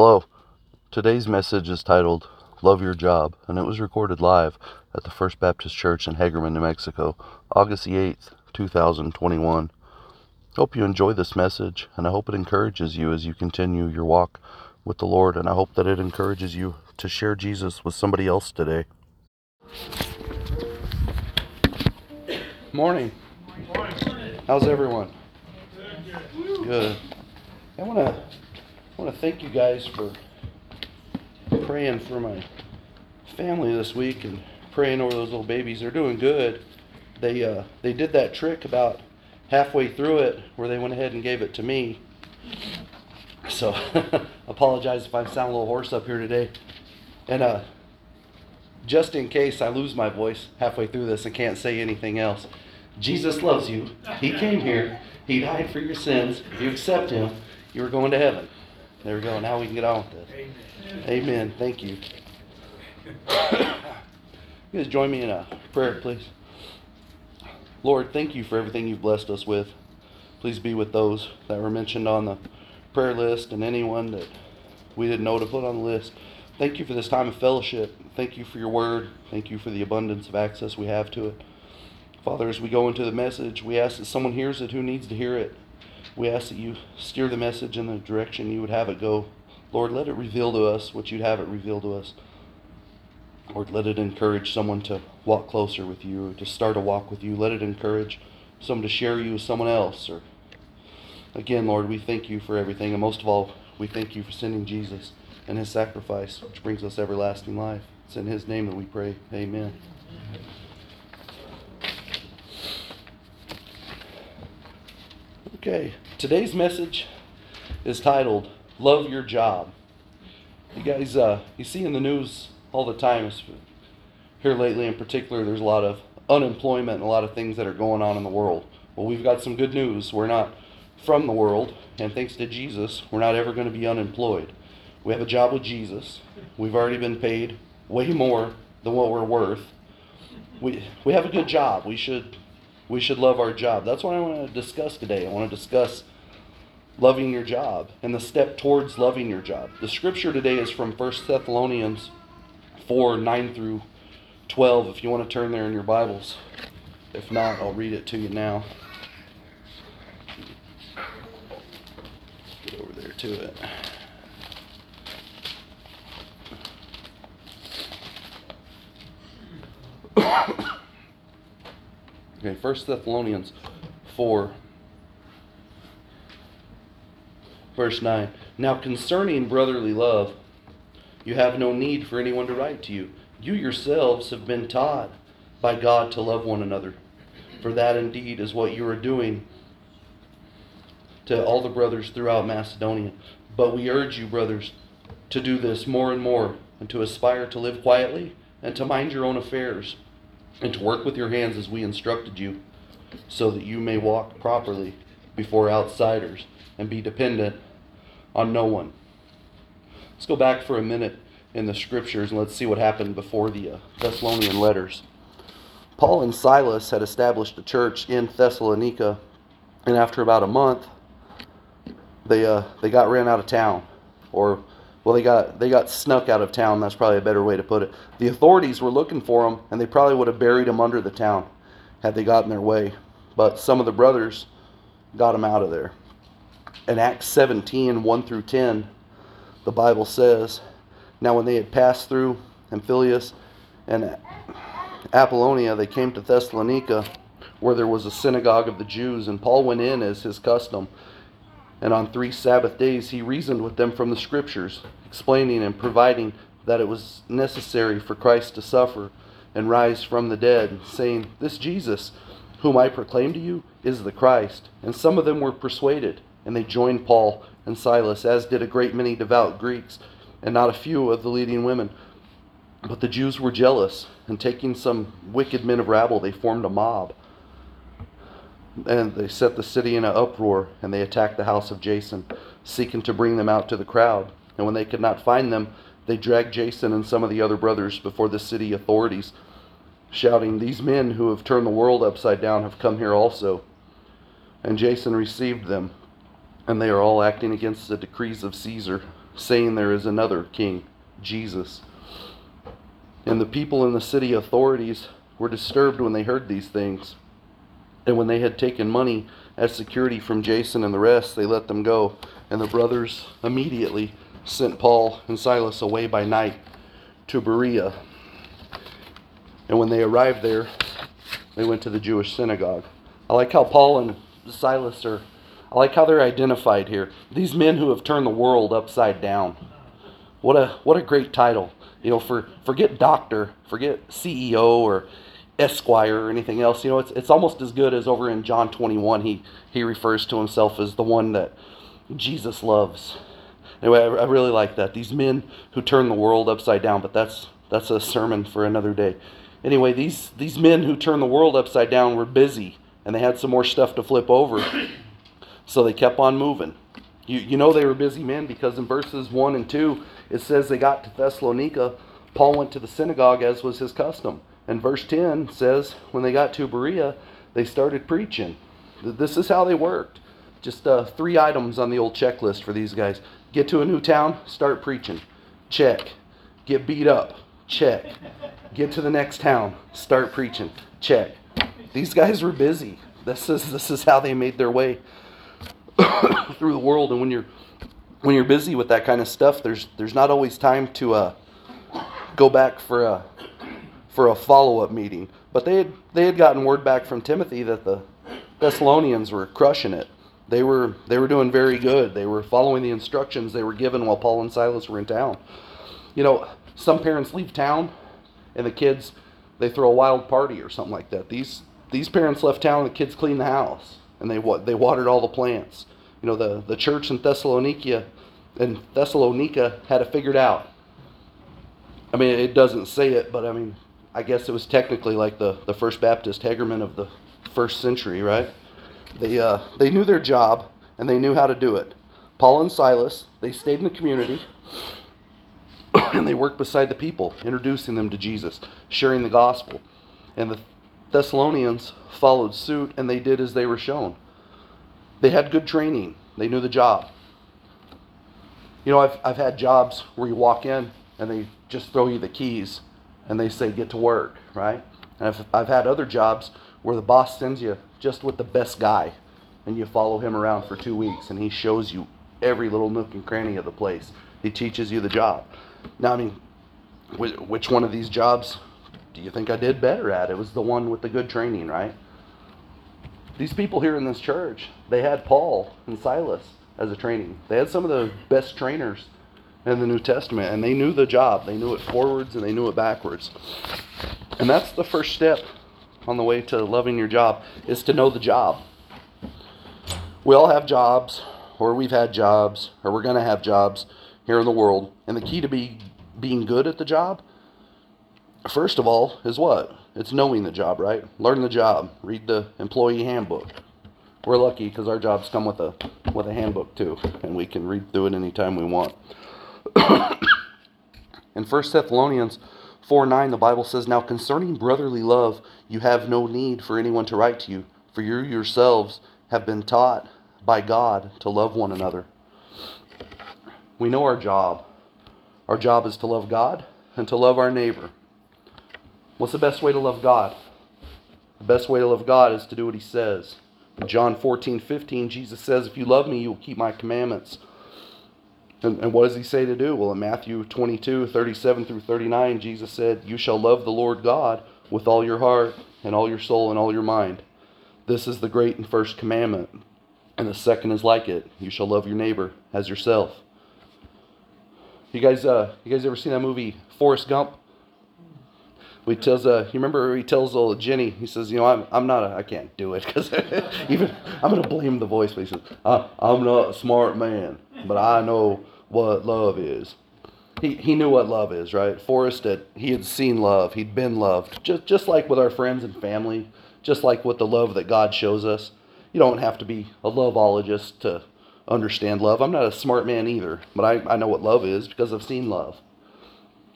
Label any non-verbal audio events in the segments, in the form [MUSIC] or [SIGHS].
Hello. Today's message is titled Love Your Job, and it was recorded live at the First Baptist Church in Hagerman, New Mexico, August the 8th, 2021. Hope you enjoy this message, and I hope it encourages you as you continue your walk with the Lord, and I hope that it encourages you to share Jesus with somebody else today. Morning. How's everyone? Good. I want to I want to thank you guys for praying for my family this week and praying over those little babies. They're doing good. They uh, they did that trick about halfway through it where they went ahead and gave it to me. So [LAUGHS] apologize if I sound a little hoarse up here today. And uh, just in case I lose my voice halfway through this and can't say anything else, Jesus loves you. He came here. He died for your sins. You accept Him, you are going to heaven. There we go. Now we can get on with this. Amen. Amen. Thank you. you guys join me in a prayer, please. Lord, thank you for everything you've blessed us with. Please be with those that were mentioned on the prayer list and anyone that we didn't know to put on the list. Thank you for this time of fellowship. Thank you for your word. Thank you for the abundance of access we have to it. Father, as we go into the message, we ask that someone hears it who needs to hear it. We ask that you steer the message in the direction you would have it go. Lord, let it reveal to us what you'd have it reveal to us. Lord, let it encourage someone to walk closer with you to start a walk with you. Let it encourage someone to share you with someone else. Or again, Lord, we thank you for everything, and most of all, we thank you for sending Jesus and his sacrifice, which brings us everlasting life. It's in his name that we pray. Amen. Okay, today's message is titled "Love Your Job." You guys, uh, you see in the news all the time. Here lately, in particular, there's a lot of unemployment and a lot of things that are going on in the world. Well, we've got some good news. We're not from the world, and thanks to Jesus, we're not ever going to be unemployed. We have a job with Jesus. We've already been paid way more than what we're worth. We we have a good job. We should we should love our job. That's what I want to discuss today. I want to discuss loving your job and the step towards loving your job. The scripture today is from 1 Thessalonians 4 9 through 12, if you want to turn there in your Bibles. If not, I'll read it to you now. Get over there to it. [COUGHS] Okay, 1 Thessalonians 4, verse 9. Now concerning brotherly love, you have no need for anyone to write to you. You yourselves have been taught by God to love one another. For that indeed is what you are doing to all the brothers throughout Macedonia. But we urge you, brothers, to do this more and more, and to aspire to live quietly, and to mind your own affairs and to work with your hands as we instructed you, so that you may walk properly before outsiders and be dependent on no one. Let's go back for a minute in the scriptures and let's see what happened before the uh, Thessalonian letters. Paul and Silas had established a church in Thessalonica, and after about a month, they uh, they got ran out of town, or well, they got they got snuck out of town. That's probably a better way to put it. The authorities were looking for them, and they probably would have buried them under the town had they gotten their way. But some of the brothers got them out of there. In Acts 17, 1 through 10, the Bible says, Now when they had passed through Amphipolis and Apollonia, they came to Thessalonica, where there was a synagogue of the Jews, and Paul went in as his custom. And on three Sabbath days he reasoned with them from the Scriptures, explaining and providing that it was necessary for Christ to suffer and rise from the dead, saying, This Jesus, whom I proclaim to you, is the Christ. And some of them were persuaded, and they joined Paul and Silas, as did a great many devout Greeks, and not a few of the leading women. But the Jews were jealous, and taking some wicked men of rabble, they formed a mob and they set the city in an uproar, and they attacked the house of Jason, seeking to bring them out to the crowd. And when they could not find them, they dragged Jason and some of the other brothers before the city authorities, shouting, These men who have turned the world upside down have come here also. And Jason received them and they are all acting against the decrees of Caesar, saying there is another king, Jesus. And the people in the city authorities were disturbed when they heard these things. And when they had taken money as security from Jason and the rest, they let them go. And the brothers immediately sent Paul and Silas away by night to Berea. And when they arrived there, they went to the Jewish synagogue. I like how Paul and Silas are, I like how they're identified here. These men who have turned the world upside down. What a what a great title. You know, for forget doctor, forget CEO or Esquire or anything else. You know, it's it's almost as good as over in John 21. He he refers to himself as the one that Jesus loves. Anyway, I, I really like that. These men who turn the world upside down, but that's that's a sermon for another day. Anyway, these these men who turn the world upside down were busy and they had some more stuff to flip over. [COUGHS] So they kept on moving. You, you know they were busy men because in verses 1 and 2 it says they got to Thessalonica. Paul went to the synagogue as was his custom. And verse 10 says when they got to Berea, they started preaching. This is how they worked. Just uh, three items on the old checklist for these guys get to a new town, start preaching. Check. Get beat up. Check. Get to the next town, start preaching. Check. These guys were busy. This is this is how they made their way [COUGHS] through the world. And when you're when you're busy with that kind of stuff, there's there's not always time to uh, go back for a for a follow up meeting. But they had they had gotten word back from Timothy that the Thessalonians were crushing it. They were they were doing very good. They were following the instructions they were given while Paul and Silas were in town. You know, some parents leave town and the kids they throw a wild party or something like that. These these parents left town and the kids cleaned the house and they they watered all the plants. You know, the, the church in Thessalonica in Thessalonica had it figured out. I mean, it doesn't say it, but I mean, I guess it was technically like the, the First Baptist Hagerman of the first century, right? They, uh, they knew their job and they knew how to do it. Paul and Silas, they stayed in the community [COUGHS] and they worked beside the people, introducing them to Jesus, sharing the gospel. And the Thessalonians followed suit and they did as they were shown. They had good training, they knew the job. You know, I've, I've had jobs where you walk in and they just throw you the keys and they say, get to work, right? And I've, I've had other jobs where the boss sends you just with the best guy and you follow him around for two weeks and he shows you every little nook and cranny of the place. He teaches you the job. Now, I mean, which one of these jobs do you think I did better at? It was the one with the good training, right? These people here in this church, they had Paul and Silas as a training. They had some of the best trainers in the New Testament, and they knew the job. They knew it forwards and they knew it backwards. And that's the first step on the way to loving your job is to know the job. We all have jobs, or we've had jobs, or we're going to have jobs here in the world. And the key to be being good at the job, first of all, is what? It's knowing the job, right? Learn the job. Read the employee handbook. We're lucky because our jobs come with a with a handbook too, and we can read through it anytime we want. [COUGHS] In 1 Thessalonians 4 9, the Bible says, Now concerning brotherly love, you have no need for anyone to write to you, for you yourselves have been taught by God to love one another. We know our job. Our job is to love God and to love our neighbor. What's the best way to love God? The best way to love God is to do what He says. John 14, 15, Jesus says, If you love me, you will keep my commandments. And, and what does he say to do? Well, in Matthew 22, 37 through 39, Jesus said, You shall love the Lord God with all your heart and all your soul and all your mind. This is the great and first commandment. And the second is like it. You shall love your neighbor as yourself. You guys, uh, you guys ever seen that movie Forrest Gump? He tells uh you remember he tells old Jenny he says you know I'm I'm not a, I can't do it. [LAUGHS] Because [LAUGHS] even I'm gonna blame the voice but he says I, I'm not a smart man but I know what love is. He he knew what love is right? Forrest had he had seen love. He'd been loved. Just just like with our friends and family just like with the love that God shows us. You don't have to be a loveologist to understand love. I'm not a smart man either but I, I know what love is because I've seen love.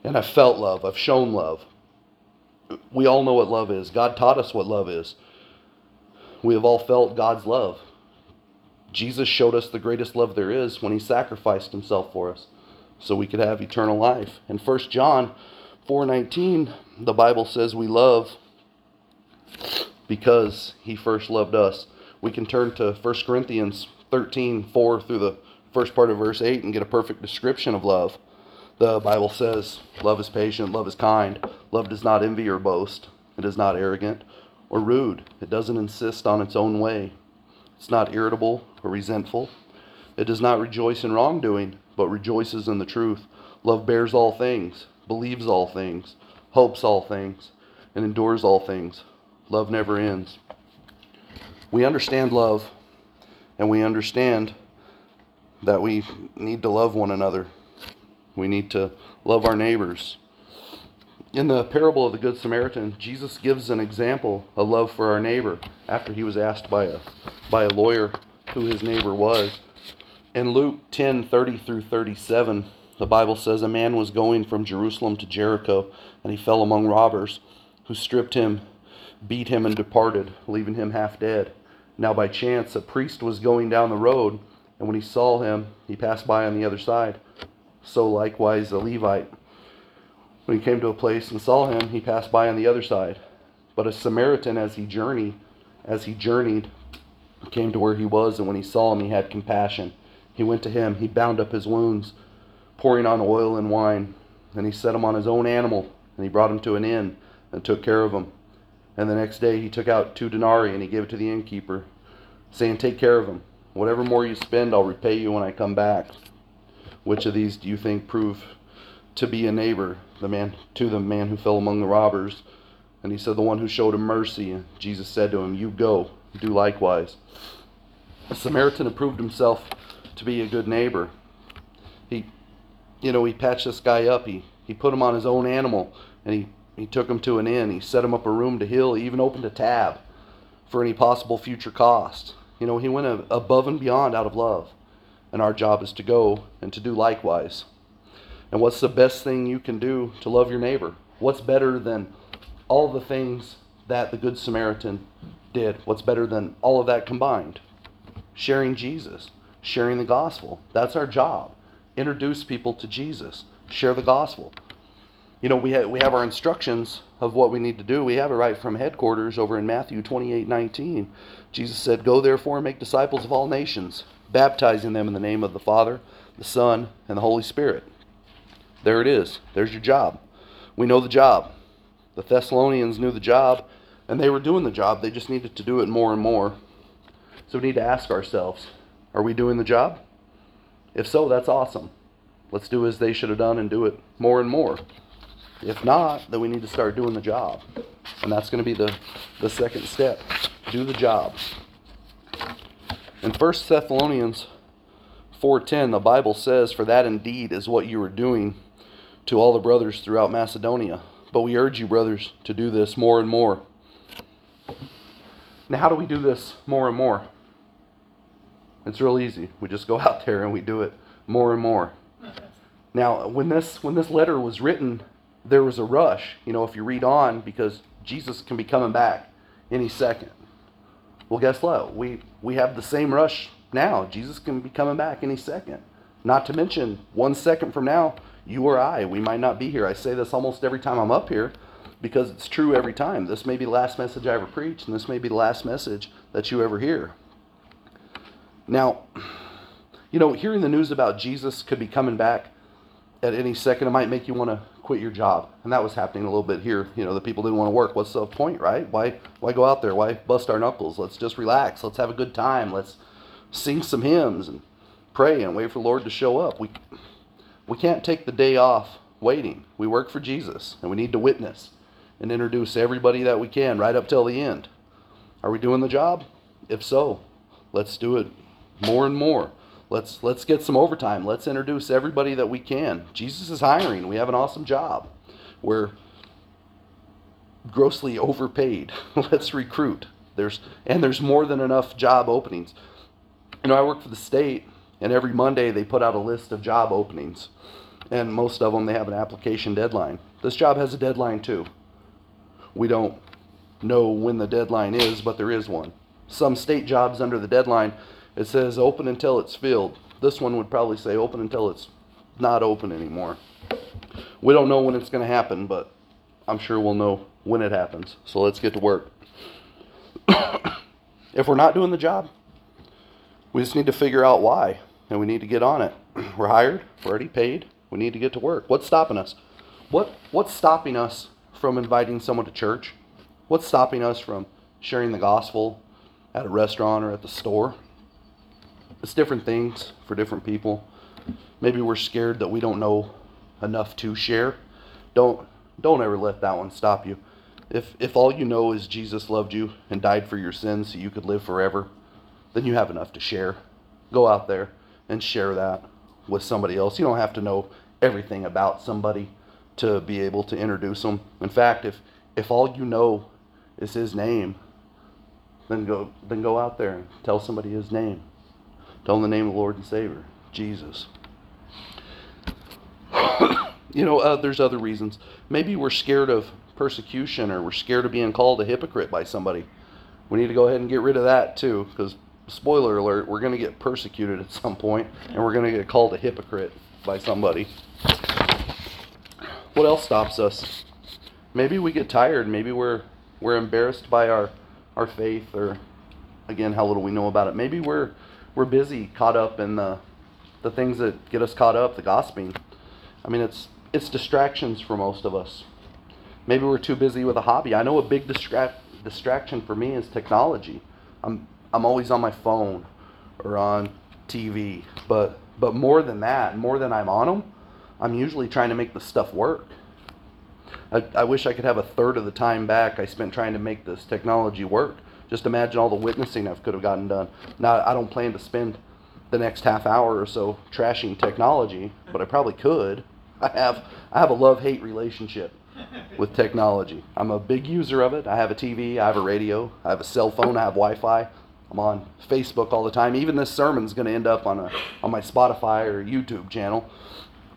And I've felt love. I've shown love we all know what love is. God taught us what love is. We have all felt God's love. Jesus showed us the greatest love there is when he sacrificed himself for us so we could have eternal life. In 1 John 4:19, the Bible says we love because he first loved us. We can turn to 1 Corinthians 13, 4 through the first part of verse 8 and get a perfect description of love. The Bible says, Love is patient, love is kind, love does not envy or boast, it is not arrogant or rude, it doesn't insist on its own way, it's not irritable or resentful, it does not rejoice in wrongdoing, but rejoices in the truth. Love bears all things, believes all things, hopes all things, and endures all things. Love never ends. We understand love, and we understand that we need to love one another. We need to love our neighbors. In the parable of the Good Samaritan, Jesus gives an example of love for our neighbor after he was asked by a, by a lawyer who his neighbor was. In Luke 10 30 through 37, the Bible says a man was going from Jerusalem to Jericho, and he fell among robbers, who stripped him, beat him, and departed, leaving him half dead. Now, by chance, a priest was going down the road, and when he saw him, he passed by on the other side. So likewise the Levite. When he came to a place and saw him, he passed by on the other side. But a Samaritan, as he journeyed, as he journeyed, came to where he was, and when he saw him, he had compassion. He went to him, he bound up his wounds, pouring on oil and wine. Then he set him on his own animal, and he brought him to an inn and took care of him. And the next day he took out two denarii and he gave it to the innkeeper, saying, Take care of him. Whatever more you spend, I'll repay you when I come back. Which of these do you think prove to be a neighbor, the man to the man who fell among the robbers? And he said, The one who showed him mercy. And Jesus said to him, You go, do likewise. The Samaritan approved himself to be a good neighbor. He, you know, he patched this guy up. He, he put him on his own animal and he, he took him to an inn. He set him up a room to heal. He even opened a tab for any possible future cost. You know, he went above and beyond out of love. And our job is to go and to do likewise. And what's the best thing you can do to love your neighbor? What's better than all the things that the Good Samaritan did? What's better than all of that combined? Sharing Jesus sharing the gospel. That's our job. Introduce people to Jesus. Share the gospel. You know, we have, we have our instructions of what we need to do. We have it right from headquarters over in Matthew 28 19. Jesus said, Go therefore and make disciples of all nations, baptizing them in the name of the Father, the Son, and the Holy Spirit. There it is. There's your job. We know the job. The Thessalonians knew the job, and they were doing the job. They just needed to do it more and more. So we need to ask ourselves are we doing the job? If so, that's awesome. Let's do as they should have done and do it more and more. If not, then we need to start doing the job. And that's going to be the, the second step. Do the job. In 1 Thessalonians 4:10, the Bible says, "For that indeed is what you are doing to all the brothers throughout Macedonia. But we urge you, brothers, to do this more and more." Now, how do we do this more and more? It's real easy. We just go [LAUGHS] out there and we do it more and more. Now, when this when this letter was written, there was a rush. You know, if you read on, because Jesus can be coming back any second. Well, guess what? We we have the same rush now. Jesus can be coming back any second. Not to mention, one second from now, you or I, we might not be here. I say this almost every time I'm up here because it's true every time. This may be the last message I ever preach, and this may be the last message that you ever hear. Now, you know, hearing the news about Jesus could be coming back at any second, it might make you want to quit your job. And that was happening a little bit here. You know, the people didn't want to work. What's the point, right? Why why go out there? Why bust our knuckles? Let's just relax. Let's have a good time. Let's sing some hymns and pray and wait for the Lord to show up. We we can't take the day off waiting. We work for Jesus and we need to witness and introduce everybody that we can right up till the end. Are we doing the job? If so, let's do it more and more. Let's let's get some overtime. Let's introduce everybody that we can. Jesus is hiring. We have an awesome job. We're grossly overpaid. [LAUGHS] let's recruit. There's and there's more than enough job openings. You know, I work for the state, and every Monday they put out a list of job openings, and most of them they have an application deadline. This job has a deadline too. We don't know when the deadline is, but there is one. Some state jobs under the deadline It says open until it's filled. This one would probably say open until it's not open anymore. We don't know when it's going to happen, but I'm sure we'll know when it happens. So let's get to work. [COUGHS] if we're not doing the job, we just need to figure out why and we need to get on it. [COUGHS] We're hired, we're already paid, we need to get to work. What's stopping us? What what's stopping us from inviting someone to church? What's stopping us from sharing the gospel at a restaurant or at the store? It's different things for different people. Maybe we're scared that we don't know enough to share. Don't don't ever let that one stop you. If if all you know is Jesus loved you and died for your sins so you could live forever, then you have enough to share. Go out there and share that with somebody else. You don't have to know everything about somebody to be able to introduce them. In fact, if if all you know is his name, then go then go out there and tell somebody his name. Tell them the name of the Lord and Savior, Jesus. [COUGHS] you know, uh, there's other reasons. Maybe we're scared of persecution or we're scared of being called a hypocrite by somebody. We need to go ahead and get rid of that too, because spoiler alert, we're going to get persecuted at some point and we're going to get called a hypocrite by somebody. What else stops us? Maybe we get tired. Maybe we're we're embarrassed by our our faith or again how little we know about it. Maybe we're we're busy, caught up in the the things that get us caught up, the gossiping. I mean, it's it's distractions for most of us. Maybe we're too busy with a hobby. I know a big distract distraction for me is technology. I'm I'm always on my phone or on TV. But but more than that, more than I'm on them, I'm usually trying to make the stuff work. I, I wish I could have a third of the time back I spent trying to make this technology work. Just imagine all the witnessing I could have gotten done. Now I don't plan to spend the next half hour or so trashing technology, but I probably could. I have I have a love hate relationship with technology. I'm a big user of it. I have a TV, I have a radio, I have a cell phone, I have Wi-Fi. I'm on Facebook all the time. Even this sermon's going to end up on a on my Spotify or YouTube channel,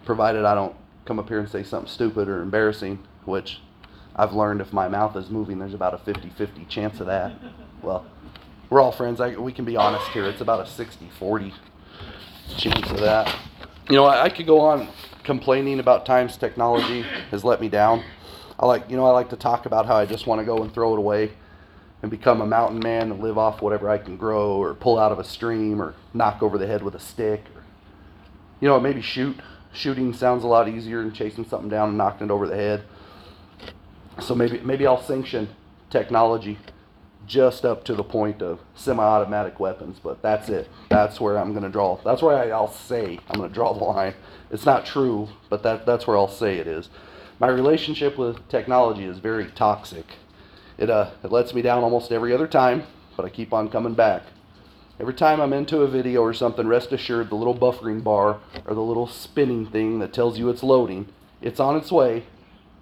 provided I don't come up here and say something stupid or embarrassing, which I've learned if my mouth is moving, there's about a 50-50 chance of that. Well, we're all friends. I, we can be honest here. It's about a 60-40 chance of that. You know, I, I could go on complaining about times technology has let me down. I like, you know, I like to talk about how I just want to go and throw it away and become a mountain man and live off whatever I can grow or pull out of a stream or knock over the head with a stick. Or, you know, maybe shoot. Shooting sounds a lot easier than chasing something down and knocking it over the head. So maybe maybe I'll sanction technology just up to the point of semi-automatic weapons, but that's it. That's where I'm going to draw. That's where I, I'll say I'm going to draw the line. It's not true, but that that's where I'll say it is. My relationship with technology is very toxic. It, uh, it lets me down almost every other time, but I keep on coming back. Every time I'm into a video or something, rest assured the little buffering bar or the little spinning thing that tells you it's loading, it's on its way,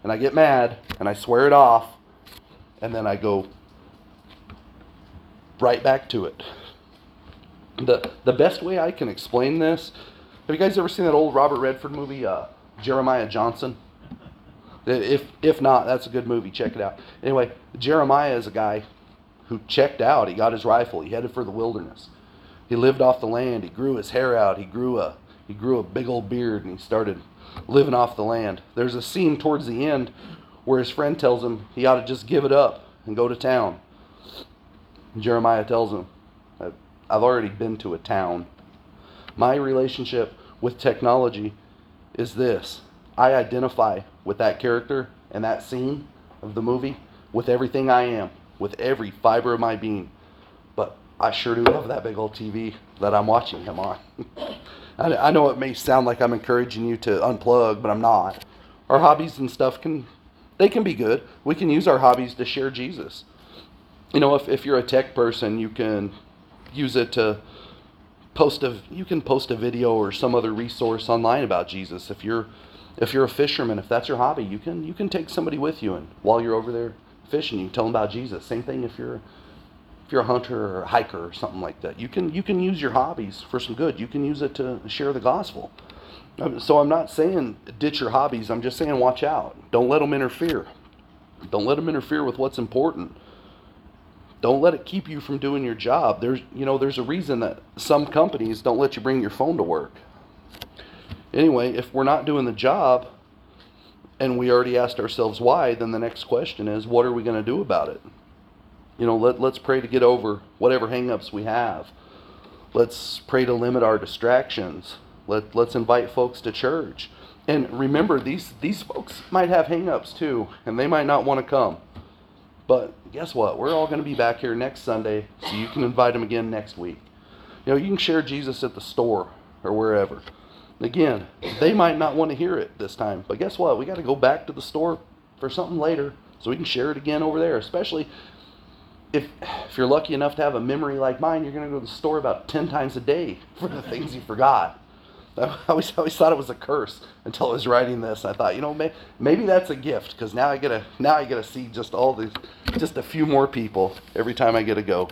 and I get mad and I swear it off, and then I go right back to it. The, the best way I can explain this have you guys ever seen that old Robert Redford movie, uh, Jeremiah Johnson? If if not, that's a good movie. Check it out. Anyway, Jeremiah is a guy who checked out. He got his rifle. He headed for the wilderness. He lived off the land. He grew his hair out. He grew a he grew a big old beard and he started living off the land. There's a scene towards the end where his friend tells him he ought to just give it up and go to town. Jeremiah tells him, I've already been to a town. My relationship with technology is this I identify with that character and that scene of the movie with everything I am, with every fiber of my being. But I sure do love that big old TV that I'm watching him on. [LAUGHS] I, I know it may sound like I'm encouraging you to unplug, but I'm not. Our hobbies and stuff can, they can be good. We can use our hobbies to share Jesus. You know, if, if you're a tech person, you can use it to post a, you can post a video or some other resource online about Jesus. If you're if you're a fisherman, if that's your hobby, you can you can take somebody with you, and while you're over there fishing, you can tell them about Jesus. Same thing if you're if you're a hunter or a hiker or something like that. You can you can use your hobbies for some good. You can use it to share the gospel. Um, so I'm not saying ditch your hobbies. I'm just saying watch out. Don't let them interfere. Don't let them interfere with what's important. Don't let it keep you from doing your job. There's, you know, there's a reason that some companies don't let you bring your phone to work. Anyway, if we're not doing the job and we already asked ourselves why, then the next question is, what are we going to do about it? You know, let, let's pray to get over whatever hangups we have. Let's pray to limit our distractions. Let, let's invite folks to church. And remember, these, these folks might have hangups too, and they might not want to come. But guess what? We're all going to be back here next Sunday, so you can invite them again next week. You know, you can share Jesus at the store or wherever. Again, they might not want to hear it this time, but guess what? We got to go back to the store for something later so we can share it again over there, especially if, if you're lucky enough to have a memory like mine, you're going to go to the store about 10 times a day for the things you forgot. [LAUGHS] I always, always thought it was a curse until I was writing this. I thought, you know, may, maybe that's a gift because now I get to now I get to see just all these, just a few more people every time I get to go.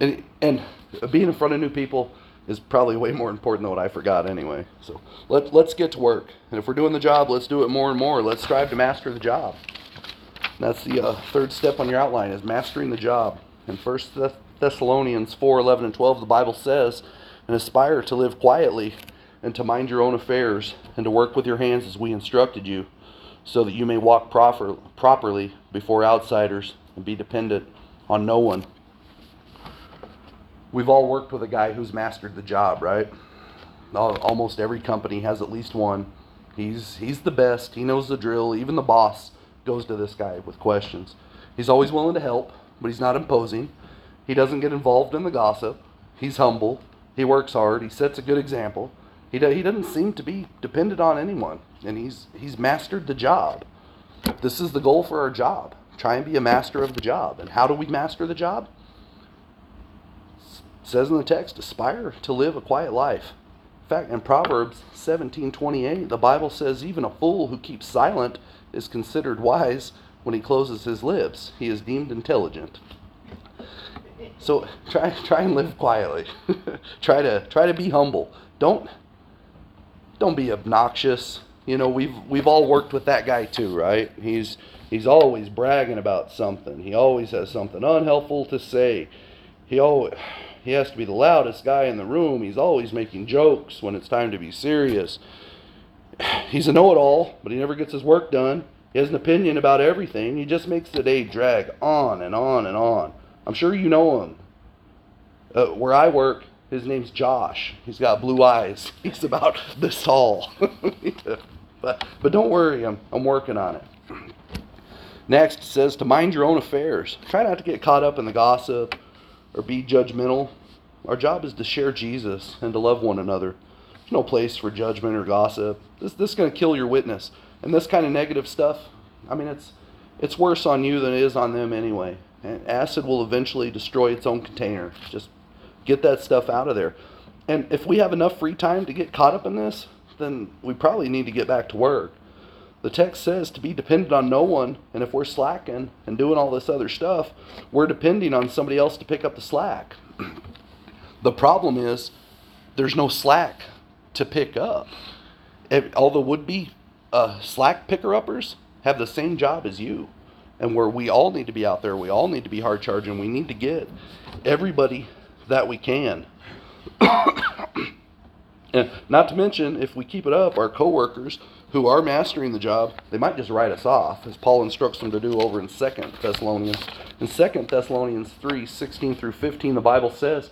And and being in front of new people is probably way more important than what I forgot anyway. So let let's get to work. And if we're doing the job, let's do it more and more. Let's strive to master the job. That's the uh, third step on your outline is mastering the job. In First Thessalonians 4, 11, and 12, the Bible says and aspire to live quietly and to mind your own affairs and to work with your hands as we instructed you, so that you may walk proper, properly before outsiders and be dependent on no one. We've all worked with a guy who's mastered the job, right? Almost every company has at least one. He's he's the best. He knows the drill. Even the boss goes to this guy with questions. He's always willing to help, but he's not imposing. He doesn't get involved in the gossip. He's humble. He works hard. He sets a good example. He, do, he doesn't seem to be dependent on anyone, and he's, he's mastered the job. This is the goal for our job. Try and be a master of the job. And how do we master the job? It says in the text, aspire to live a quiet life. In fact, in Proverbs 17:28, the Bible says even a fool who keeps silent is considered wise when he closes his lips. He is deemed intelligent. So try try and live quietly. [LAUGHS] try to try to be humble. Don't don't be obnoxious. You know, we've we've all worked with that guy too, right? He's he's always bragging about something. He always has something unhelpful to say. He always he has to be the loudest guy in the room. He's always making jokes when it's time to be serious. He's a know-it-all, but he never gets his work done. He has an opinion about everything. He just makes the day drag on and on and on. I'm sure you know him. Uh, where I work, his name's Josh. He's got blue eyes. [LAUGHS] He's about this tall. [LAUGHS] but, but don't worry, I'm, I'm working on it. Next, it says to mind your own affairs. Try not to get caught up in the gossip or be judgmental. Our job is to share Jesus and to love one another. No place for judgment or gossip. This, this is going to kill your witness. And this kind of negative stuff, I mean, it's, it's worse on you than it is on them anyway. And acid will eventually destroy its own container. Just get that stuff out of there. And if we have enough free time to get caught up in this, then we probably need to get back to work. The text says to be dependent on no one, and if we're slacking and doing all this other stuff, we're depending on somebody else to pick up the slack. [CLEARS THROAT] the problem is there's no slack to pick up. All the would be uh, slack picker uppers have the same job as you and where we all need to be out there. We all need to be hard charging. We need to get everybody that we can. [COUGHS] and not to mention, if we keep it up, our coworkers who are mastering the job, they might just write us off, as Paul instructs them to do over in Second Thessalonians. In Second Thessalonians 3 16 through 15, the Bible says,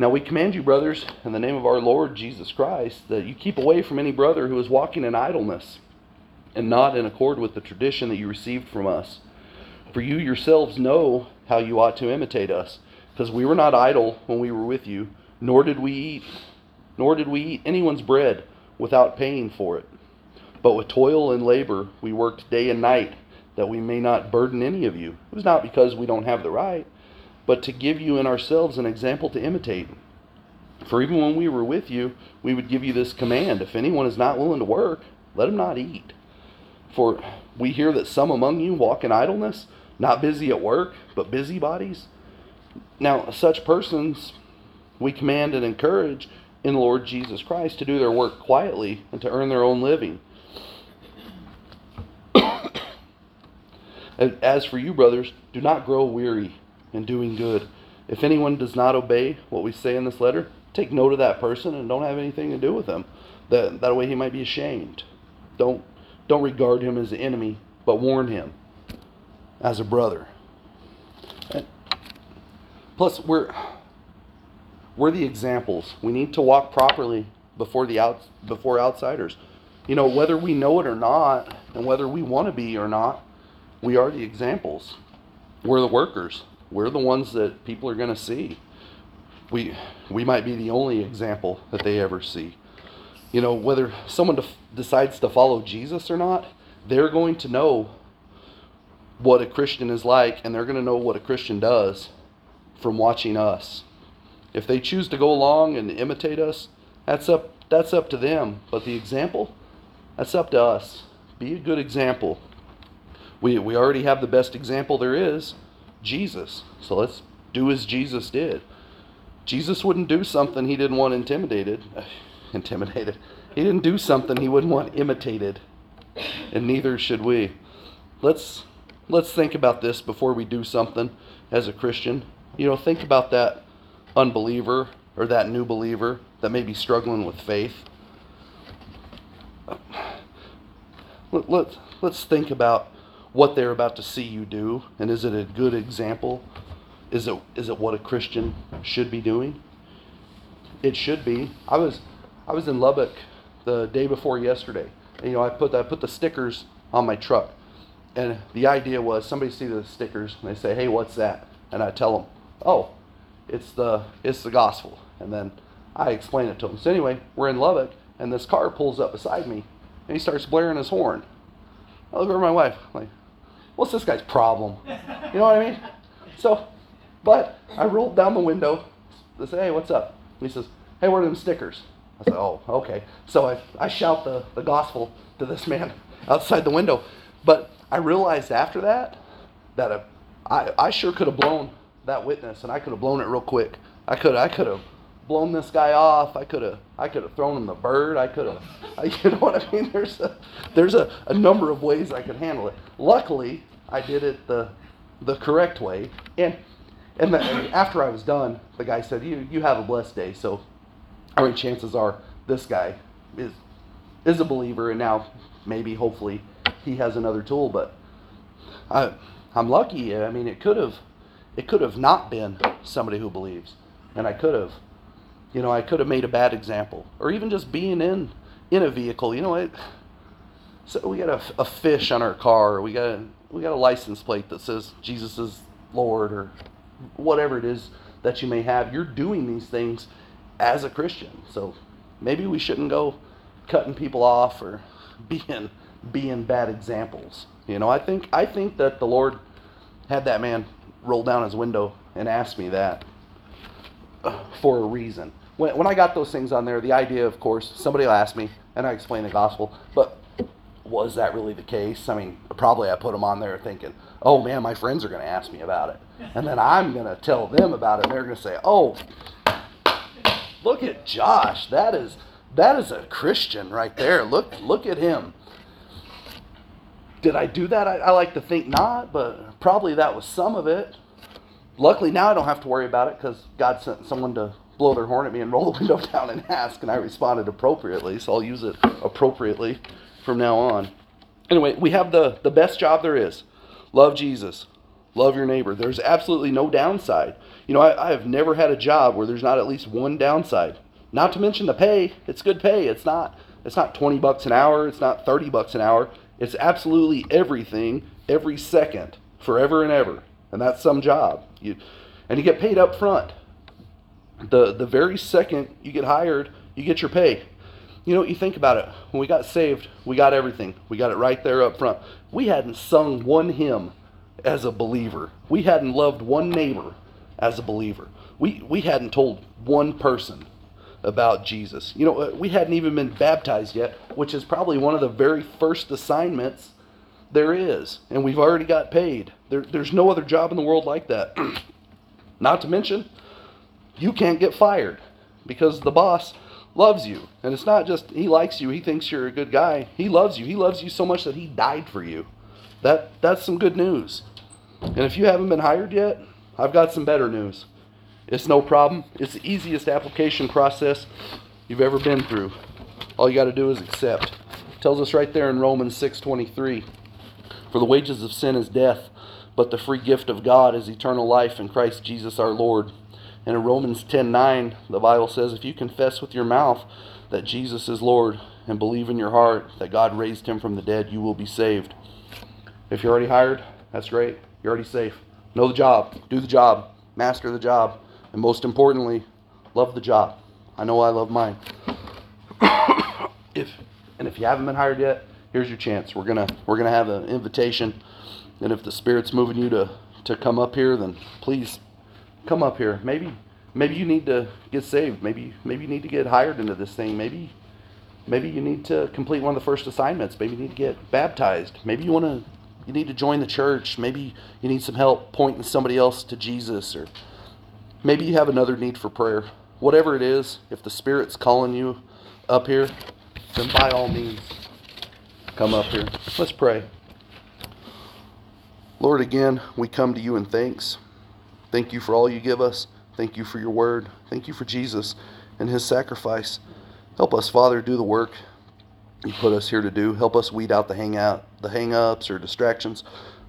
Now we command you, brothers, in the name of our Lord Jesus Christ, that you keep away from any brother who is walking in idleness and not in accord with the tradition that you received from us. For you yourselves know how you ought to imitate us, because we were not idle when we were with you, nor did we eat, nor did we eat anyone's bread without paying for it. But with toil and labor we worked day and night, that we may not burden any of you. It was not because we don't have the right, but to give you in ourselves an example to imitate. For even when we were with you, we would give you this command if anyone is not willing to work, let him not eat. For we hear that some among you walk in idleness, not busy at work, but busybodies. Now, such persons we command and encourage in the Lord Jesus Christ to do their work quietly and to earn their own living. And [COUGHS] as for you, brothers, do not grow weary in doing good. If anyone does not obey what we say in this letter, take note of that person and don't have anything to do with him. That, that way he might be ashamed. Don't, don't regard him as an enemy, but warn him as a brother. And plus, we're, we're the examples. We need to walk properly before the out, before outsiders. You know, whether we know it or not, and whether we want to be or not, we are the examples. We're the workers. We're the ones that people are going to see. We we might be the only example that they ever see. You know, whether someone def- decides to follow Jesus or not, they're going to know what a Christian is like and they're going to know what a Christian does from watching us. If they choose to go along and imitate us, that's up that's up to them, but the example that's up to us. Be a good example. We we already have the best example there is, Jesus. So let's do as Jesus did. Jesus wouldn't do something he didn't want intimidated. [SIGHS] Intimidated. He didn't do something he wouldn't want imitated. And neither should we. Let's let's think about this before we do something as a Christian. You know, think about that unbeliever or that new believer that may be struggling with faith. Let, let, let's think about what they're about to see you do and is it a good example? Is it is it what a christian should be doing? It should be. I was i was in lubbock the day before yesterday. And, you know i put i put the stickers on my truck. And the idea was somebody see the stickers and they say hey what's that? And i tell them oh it's the it's the gospel. And then i explain it to them so anyway we're in lubbock and this car pulls up beside me and he starts blaring his horn i look over my wife like what's this guy's problem? You know what I mean? So, but I rolled down the window to say, hey, what's up? And he says, hey, where are them stickers? I said, oh, okay. So I, I shout the, the gospel to this man [LAUGHS] outside the window. But I realized after that that a, I, I sure could have blown that witness and I could have blown it real quick. I could I could have blown this guy off. I could have I could have thrown him the bird. I could have [LAUGHS] you know what I mean? There's a there's a, a number of ways I could handle it. Luckily, I did it the the correct way. And and the, after I was done, the guy said, "You you have a blessed day." So, I mean, chances are this guy is is a believer, and now maybe hopefully he has another tool. But I I'm lucky. I mean, it could have it could have not been somebody who believes, and I could have you know, I could have made a bad example, or even just being in in a vehicle. You know, it, so we got a, a fish on our car, we got a, we got a license plate that says Jesus is Lord, or whatever it is that you may have. You're doing these things as a Christian, so maybe we shouldn't go cutting people off or [LAUGHS] being being bad examples. You know, I think I think that the Lord had that man roll down his window and ask me that for a reason. When, when I got those things on there, the idea, of course, somebody will ask me, and I explain the gospel, but was that really the case? I mean, probably I put them on there thinking, oh man, my friends are going to ask me about it. And then I'm going to tell them about it, and they're going to say, oh, look at Josh. That is that is a Christian right there. Look look at him. Did I do that? I, I like to think not, but probably that was some of it. Luckily, now I don't have to worry about it because God sent someone to blow their horn at me and roll the [LAUGHS] window down and ask, and I responded appropriately, so I'll use it appropriately from now on. Anyway, we have the, the best job there is love Jesus, love your neighbor. There's absolutely no downside. You know, I, I have never had a job where there's not at least one downside. Not to mention the pay. It's good pay. It's not it's not 20 bucks an hour, it's not 30 bucks an hour. It's absolutely everything every second, forever and ever and that's some job. You, and you get paid up front. The the very second you get hired, you get your pay. You know, you think about it. When we got saved, we got everything. We got it right there up front. We hadn't sung one hymn as a believer. We hadn't loved one neighbor as a believer. We we hadn't told one person about Jesus. You know, uh, we hadn't even been baptized yet, which is probably one of the very first assignments there is, and we've already got paid. There, there's no other job in the world like that. [CLEARS THROAT] Not to mention, you can't get fired because the boss loves you. And it's not just he likes you, he thinks you're a good guy. He loves you. He loves you so much that he died for you. that that's some good news. And if you haven't been hired yet, I've got some better news. It's no problem. It's the easiest application process you've ever been through. All you got to do is accept. It tells us right there in Romans 6:23, "For the wages of sin is death, but the free gift of God is eternal life in Christ Jesus our Lord." And in Romans 10:9, the Bible says, "If you confess with your mouth that Jesus is Lord and believe in your heart that God raised him from the dead, you will be saved." If you're already hired, that's great. You're already safe. Know the job, do the job, master the job, and most importantly, love the job. I know I love mine. [COUGHS] if and if you haven't been hired yet, here's your chance. We're gonna we're gonna have an invitation, and if the Spirit's moving you to to come up here, then please come up here. Maybe maybe you need to get saved. Maybe maybe you need to get hired into this thing. Maybe maybe you need to complete one of the first assignments. Maybe you need to get baptized. Maybe you want to you need to join the church. Maybe you need some help pointing somebody else to Jesus or maybe you have another need for prayer. Whatever it is, if the Spirit's calling you up here, then by all means, come up here. Let's pray. Lord, again, we come to you in thanks. Thank you for all you give us. Thank you for your word. Thank you for Jesus and his sacrifice. Help us, Father, do the work you put us here to do. Help us weed out the hangout, the hang-ups or distractions.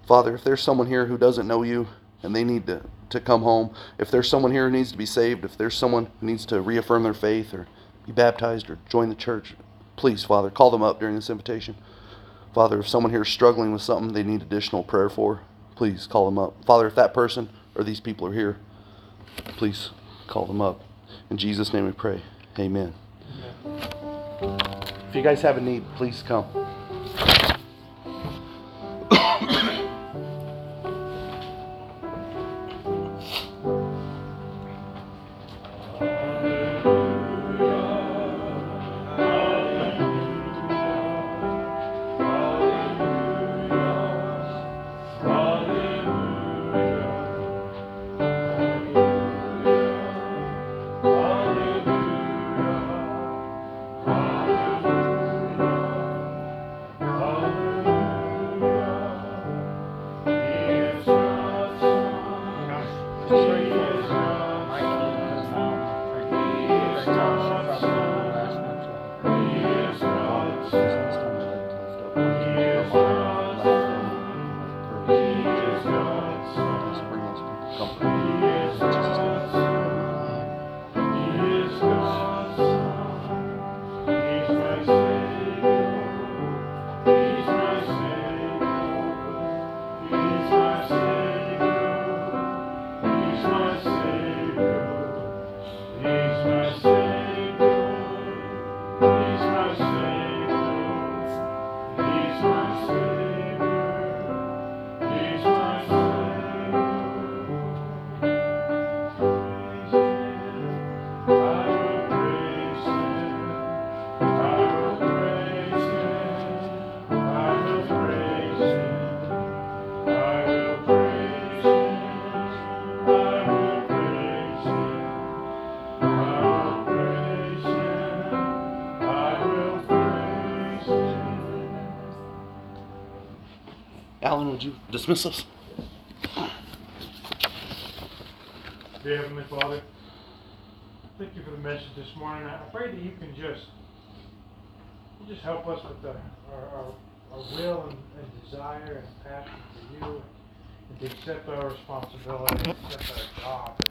Father, if there's someone here who doesn't know you and they need to, to come home, if there's someone here who needs to be saved, if there's someone who needs to reaffirm their faith or be baptized or join the church, please, Father, call them up during this invitation. Father, if someone here is struggling with something they need additional prayer for, please call them up. Father, if that person or these people are here, please call them up. In Jesus' name we pray. Amen. If you guys have a need, please come. Alan, would you dismiss us? Dear Heavenly Father, thank you for the message this morning. I pray that you can just, you just help us with the, our, our, our will and, and desire and passion for you, and to accept our responsibility, accept our job.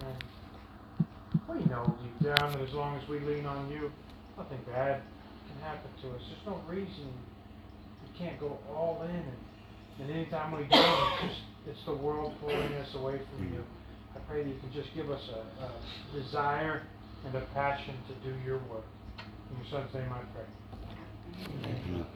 And, and we know deep down that as long as we lean on you, nothing bad can happen to us. There's no reason we can't go all in, and, and anytime we go, it's just it's the world pulling us away from you. I pray that you can just give us a, a desire and a passion to do your work. In your son's name I pray. Amen.